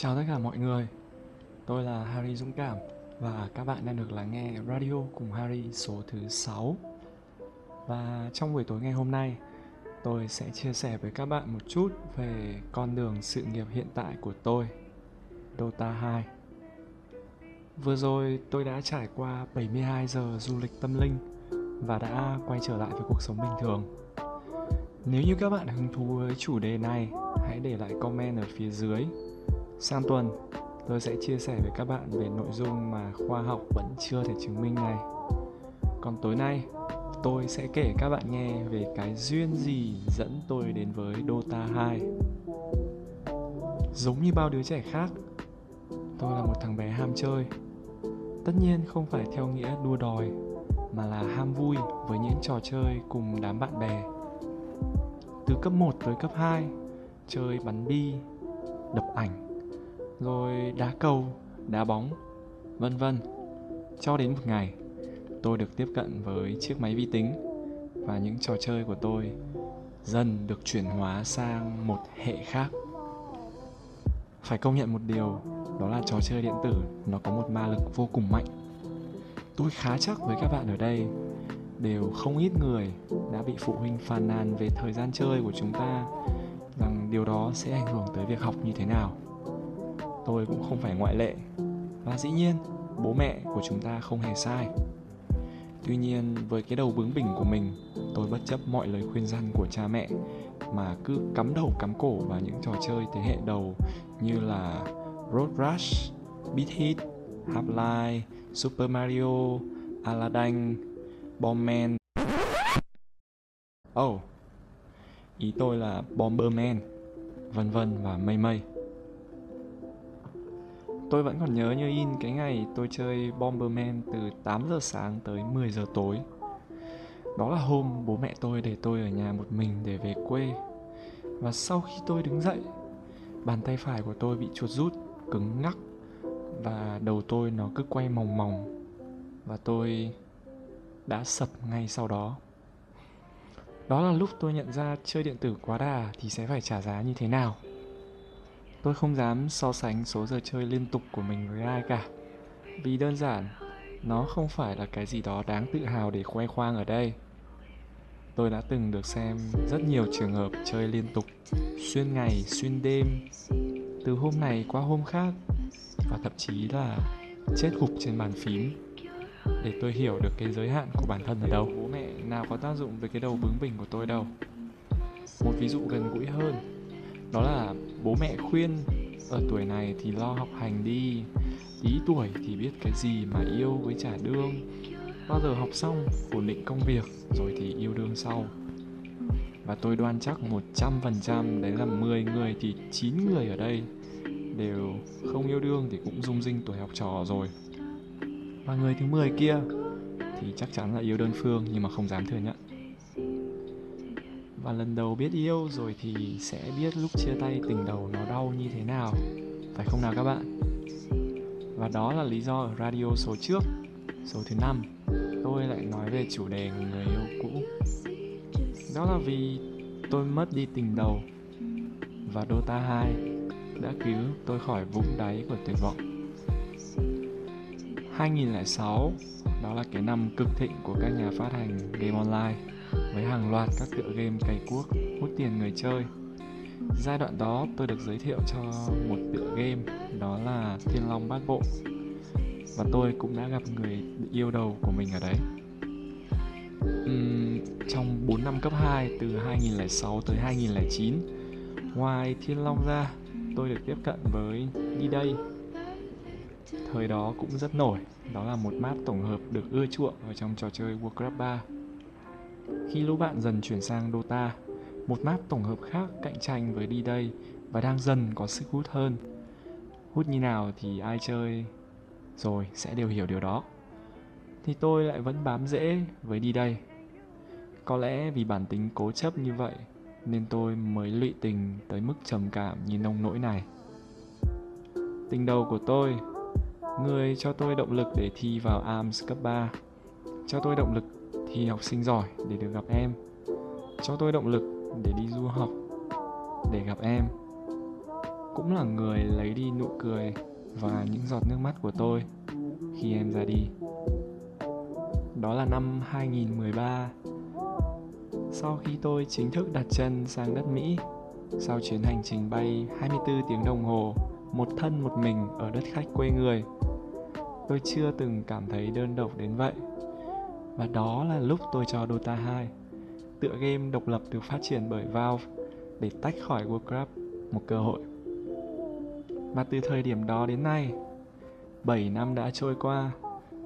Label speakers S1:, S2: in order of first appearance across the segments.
S1: Chào tất cả mọi người, tôi là Harry Dũng Cảm và các bạn đang được lắng nghe radio cùng Harry số thứ 6 Và trong buổi tối ngày hôm nay, tôi sẽ chia sẻ với các bạn một chút về con đường sự nghiệp hiện tại của tôi, Dota 2 Vừa rồi tôi đã trải qua 72 giờ du lịch tâm linh và đã quay trở lại với cuộc sống bình thường. Nếu như các bạn hứng thú với chủ đề này, hãy để lại comment ở phía dưới. Sang tuần, tôi sẽ chia sẻ với các bạn về nội dung mà khoa học vẫn chưa thể chứng minh này. Còn tối nay, tôi sẽ kể các bạn nghe về cái duyên gì dẫn tôi đến với Dota 2. Giống như bao đứa trẻ khác, tôi là một thằng bé ham chơi. Tất nhiên không phải theo nghĩa đua đòi, mà là ham vui với những trò chơi cùng đám bạn bè từ cấp 1 tới cấp 2 chơi bắn bi, đập ảnh, rồi đá cầu, đá bóng, vân vân. Cho đến một ngày, tôi được tiếp cận với chiếc máy vi tính và những trò chơi của tôi dần được chuyển hóa sang một hệ khác. Phải công nhận một điều, đó là trò chơi điện tử nó có một ma lực vô cùng mạnh. Tôi khá chắc với các bạn ở đây đều không ít người đã bị phụ huynh phàn nàn về thời gian chơi của chúng ta rằng điều đó sẽ ảnh hưởng tới việc học như thế nào tôi cũng không phải ngoại lệ. Và dĩ nhiên bố mẹ của chúng ta không hề sai. Tuy nhiên với cái đầu bướng bỉnh của mình tôi bất chấp mọi lời khuyên răn của cha mẹ mà cứ cắm đầu cắm cổ vào những trò chơi thế hệ đầu như là Road Rush, Beat Hit, Half-Life, Super Mario, Aladdin, bomberman. Oh Ý tôi là Bomberman Vân vân và mây mây. Tôi vẫn còn nhớ như in cái ngày tôi chơi Bomberman từ 8 giờ sáng tới 10 giờ tối. Đó là hôm bố mẹ tôi để tôi ở nhà một mình để về quê. Và sau khi tôi đứng dậy Bàn tay phải của tôi bị chuột rút, cứng ngắc Và đầu tôi nó cứ quay mòng mòng Và tôi đã sập ngay sau đó. Đó là lúc tôi nhận ra chơi điện tử quá đà thì sẽ phải trả giá như thế nào tôi không dám so sánh số giờ chơi liên tục của mình với ai cả. Vì đơn giản, nó không phải là cái gì đó đáng tự hào để khoe khoang ở đây. Tôi đã từng được xem rất nhiều trường hợp chơi liên tục, xuyên ngày, xuyên đêm, từ hôm này qua hôm khác, và thậm chí là chết hụp trên bàn phím. Để tôi hiểu được cái giới hạn của bản thân ở đâu. Bố mẹ nào có tác dụng với cái đầu bướng bỉnh của tôi đâu. Một ví dụ gần gũi hơn, đó là bố mẹ khuyên, ở tuổi này thì lo học hành đi. Tí tuổi thì biết cái gì mà yêu với trả đương bao giờ học xong, ổn định công việc, rồi thì yêu đương sau. Và tôi đoan chắc 100% đấy là 10 người thì 9 người ở đây đều không yêu đương thì cũng rung rinh tuổi học trò rồi. Và người thứ 10 kia thì chắc chắn là yêu đơn phương nhưng mà không dám thừa nhận và lần đầu biết yêu rồi thì sẽ biết lúc chia tay tình đầu nó đau như thế nào. Phải không nào các bạn? Và đó là lý do ở radio số trước, số thứ năm, tôi lại nói về chủ đề người yêu cũ. Đó là vì tôi mất đi tình đầu và Dota 2 đã cứu tôi khỏi vũng đáy của tuyệt vọng. 2006 đó là cái năm cực thịnh của các nhà phát hành game online với hàng loạt các tựa game cày cuốc hút tiền người chơi. Giai đoạn đó tôi được giới thiệu cho một tựa game đó là thiên long bát bộ. Và tôi cũng đã gặp người yêu đầu của mình ở đấy. Uhm, trong 4 năm cấp 2 từ 2006 tới 2009 ngoài thiên long ra tôi được tiếp cận với đi đây. Thời đó cũng rất nổi đó là một map tổng hợp được ưa chuộng ở trong trò chơi Warcraft 3 khi lũ bạn dần chuyển sang Dota một map tổng hợp khác cạnh tranh với đi đây và đang dần có sức hút hơn. Hút như nào thì ai chơi rồi sẽ đều hiểu điều đó. Thì tôi lại vẫn bám dễ với đi đây. Có lẽ vì bản tính cố chấp như vậy nên tôi mới lụy tình tới mức trầm cảm như nông nỗi này. Tình đầu của tôi, Người cho tôi động lực để thi vào ARMS cấp 3 Cho tôi động lực thi học sinh giỏi để được gặp em Cho tôi động lực để đi du học Để gặp em Cũng cũng là người lấy đi nụ cười và những giọt nước mắt của tôi khi em ra đi. Đó là năm 2013. Sau khi tôi chính thức đặt chân sang đất Mỹ, sau chuyến hành trình bay 24 tiếng đồng hồ, một thân một mình ở đất khách quê người, tôi chưa từng cảm thấy đơn độc đến vậy. Và đó là lúc tôi cho Dota 2, tựa game độc lập được phát triển bởi Valve để tách khỏi Warcraft một cơ hội. Và từ thời điểm đó đến nay, 7 năm đã trôi qua,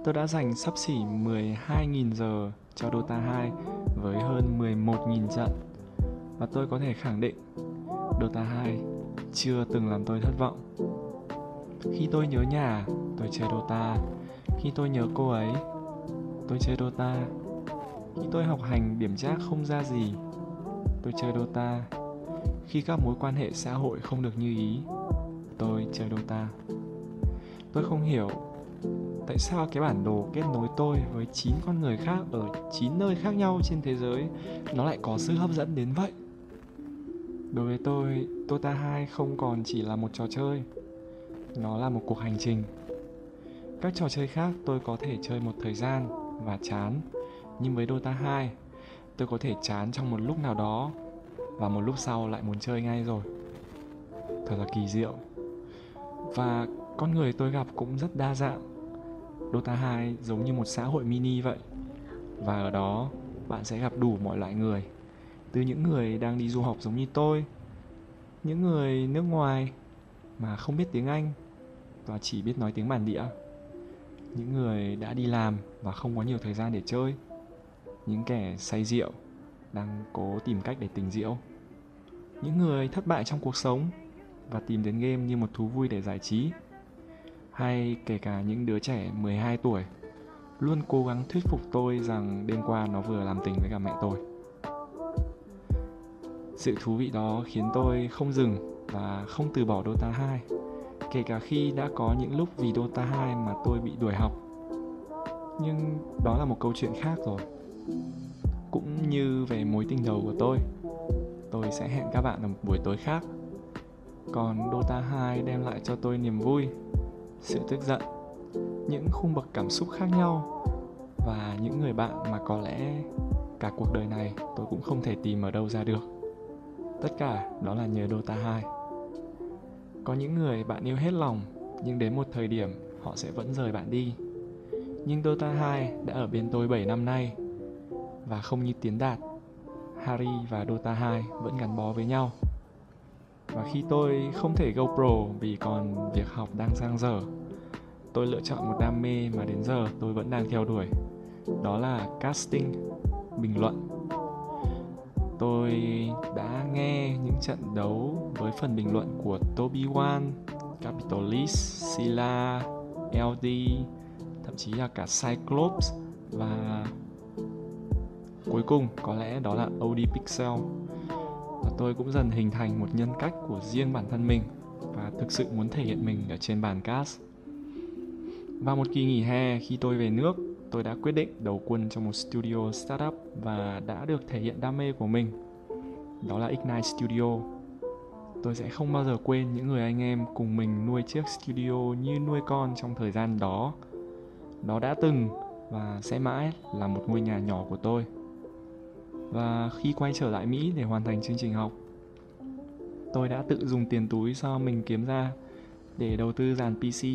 S1: tôi đã dành sắp xỉ 12.000 giờ cho Dota 2 với hơn 11.000 trận. Và tôi có thể khẳng định, Dota 2 chưa từng làm tôi thất vọng. Khi tôi nhớ nhà, tôi chơi Dota. Khi tôi nhớ cô ấy, tôi chơi Dota. Khi tôi học hành điểm trác không ra gì, tôi chơi Dota. Khi các mối quan hệ xã hội không được như ý, tôi chơi Dota. Tôi không hiểu tại sao cái bản đồ kết nối tôi với 9 con người khác ở 9 nơi khác nhau trên thế giới nó lại có sự hấp dẫn đến vậy. Đối với tôi, Dota 2 không còn chỉ là một trò chơi, nó là một cuộc hành trình. Các trò chơi khác tôi có thể chơi một thời gian và chán, nhưng với Dota 2, tôi có thể chán trong một lúc nào đó và một lúc sau lại muốn chơi ngay rồi. Thật là kỳ diệu. Và con người tôi gặp cũng rất đa dạng Dota 2 giống như một xã hội mini vậy Và ở đó bạn sẽ gặp đủ mọi loại người Từ những người đang đi du học giống như tôi Những người nước ngoài mà không biết tiếng Anh Và chỉ biết nói tiếng bản địa Những người đã đi làm và không có nhiều thời gian để chơi Những kẻ say rượu đang cố tìm cách để tỉnh rượu Những người thất bại trong cuộc sống và tìm đến game như một thú vui để giải trí hay kể cả những đứa trẻ 12 tuổi luôn cố gắng thuyết phục tôi rằng đêm qua nó vừa làm tình với cả mẹ tôi. Sự thú vị đó khiến tôi không dừng và không từ bỏ Dota 2 kể cả khi đã có những lúc vì Dota 2 mà tôi bị đuổi học. Nhưng đó là một câu chuyện khác rồi. Cũng như về mối tình đầu của tôi, tôi sẽ hẹn các bạn ở một buổi tối khác. Còn Dota 2 đem lại cho tôi niềm vui sự tức giận những khung bậc cảm xúc khác nhau và những người bạn mà có lẽ cả cuộc đời này tôi cũng không thể tìm ở đâu ra được tất cả đó là nhờ Dota 2 có những người bạn yêu hết lòng nhưng đến một thời điểm họ sẽ vẫn rời bạn đi nhưng Dota 2 đã ở bên tôi 7 năm nay và không như Tiến Đạt Harry và Dota 2 vẫn gắn bó với nhau. Và khi tôi không thể GoPro vì còn việc học đang giang dở tôi lựa chọn một đam mê mà đến giờ tôi vẫn đang theo đuổi đó là casting bình luận. Tôi đã nghe những trận đấu với phần bình luận của Toby One, Capitalist, Sila, LD, thậm chí là cả Cyclops và cuối cùng có lẽ đó là OD Pixel và tôi cũng dần hình thành một nhân cách của riêng bản thân mình và thực sự muốn thể hiện mình ở trên bàn cast. Vào một kỳ nghỉ hè khi tôi về nước, tôi đã quyết định đầu quân trong một studio startup và đã được thể hiện đam mê của mình. Đó là Ignite Studio. Tôi sẽ không bao giờ quên những người anh em cùng mình nuôi chiếc studio như nuôi con trong thời gian đó. Nó đã từng và sẽ mãi là một ngôi nhà nhỏ của tôi và khi quay trở lại Mỹ để hoàn thành chương trình học tôi đã tự dùng tiền túi do mình kiếm ra để đầu tư dàn PC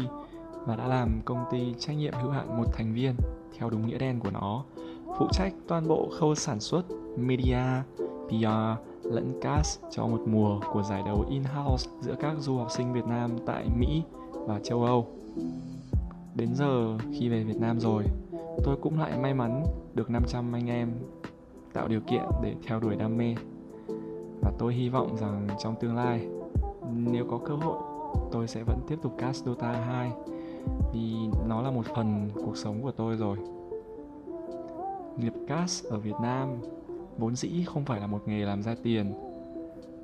S1: và đã làm công ty trách nhiệm hữu hạn một thành viên theo đúng nghĩa đen của nó phụ trách toàn bộ khâu sản xuất media, PR lẫn cast cho một mùa của giải đấu in-house giữa các du học sinh Việt Nam tại Mỹ và châu Âu. Đến giờ khi về Việt Nam rồi, tôi cũng lại may mắn được 500 anh em tạo điều kiện để theo đuổi đam mê. Và tôi hy vọng rằng trong tương lai nếu có cơ hội tôi sẽ vẫn tiếp tục cast Dota 2 vì nó là một phần cuộc sống của tôi rồi. Nghiệp cast ở Việt Nam vốn dĩ không phải là một nghề làm ra tiền.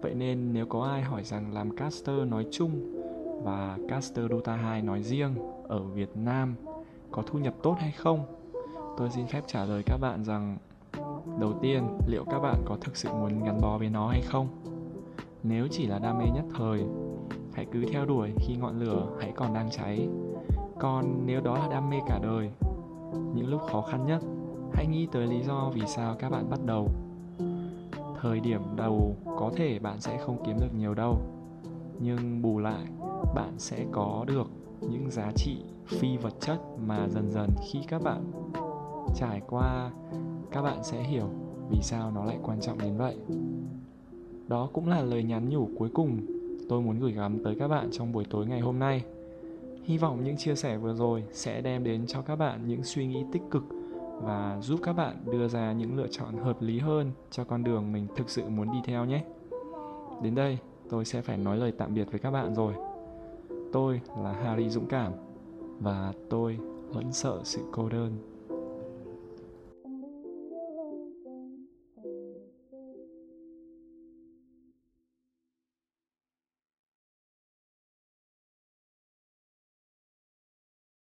S1: Vậy nên nếu có ai hỏi rằng làm caster nói chung và caster Dota 2 nói riêng, ở Việt Nam có thu nhập tốt hay không? Tôi xin phép trả lời các bạn rằng, đầu tiên, liệu các bạn có thực sự muốn gắn bó với nó hay không? Nếu chỉ là đam mê nhất thời hãy hãy cứ theo đuổi, khi ngọn lửa hãy còn đang cháy. Còn nếu đó là đam mê cả đời, những lúc khó khăn nhất, hãy nghĩ tới lý do vì sao các bạn bắt đầu. Thời điểm đầu, có thể bạn sẽ không kiếm được nhiều đâu nhưng bù lại, bạn sẽ có được những giá trị phi vật chất mà dần dần khi các bạn trải qua, các bạn sẽ hiểu vì sao nó lại quan trọng đến vậy. Đó cũng là lời nhắn nhủ cuối cùng tôi muốn gửi gắm tới các bạn trong buổi tối ngày hôm nay. Hy vọng những chia sẻ vừa rồi sẽ đem đến cho các bạn những suy nghĩ tích cực và giúp các bạn đưa ra những lựa chọn hợp lý hơn cho con đường mình thực sự muốn đi theo nhé. Đến đây tôi sẽ phải nói lời tạm biệt với các bạn rồi. Tôi là harry dũng cảm và tôi vẫn sợ sự cô đơn.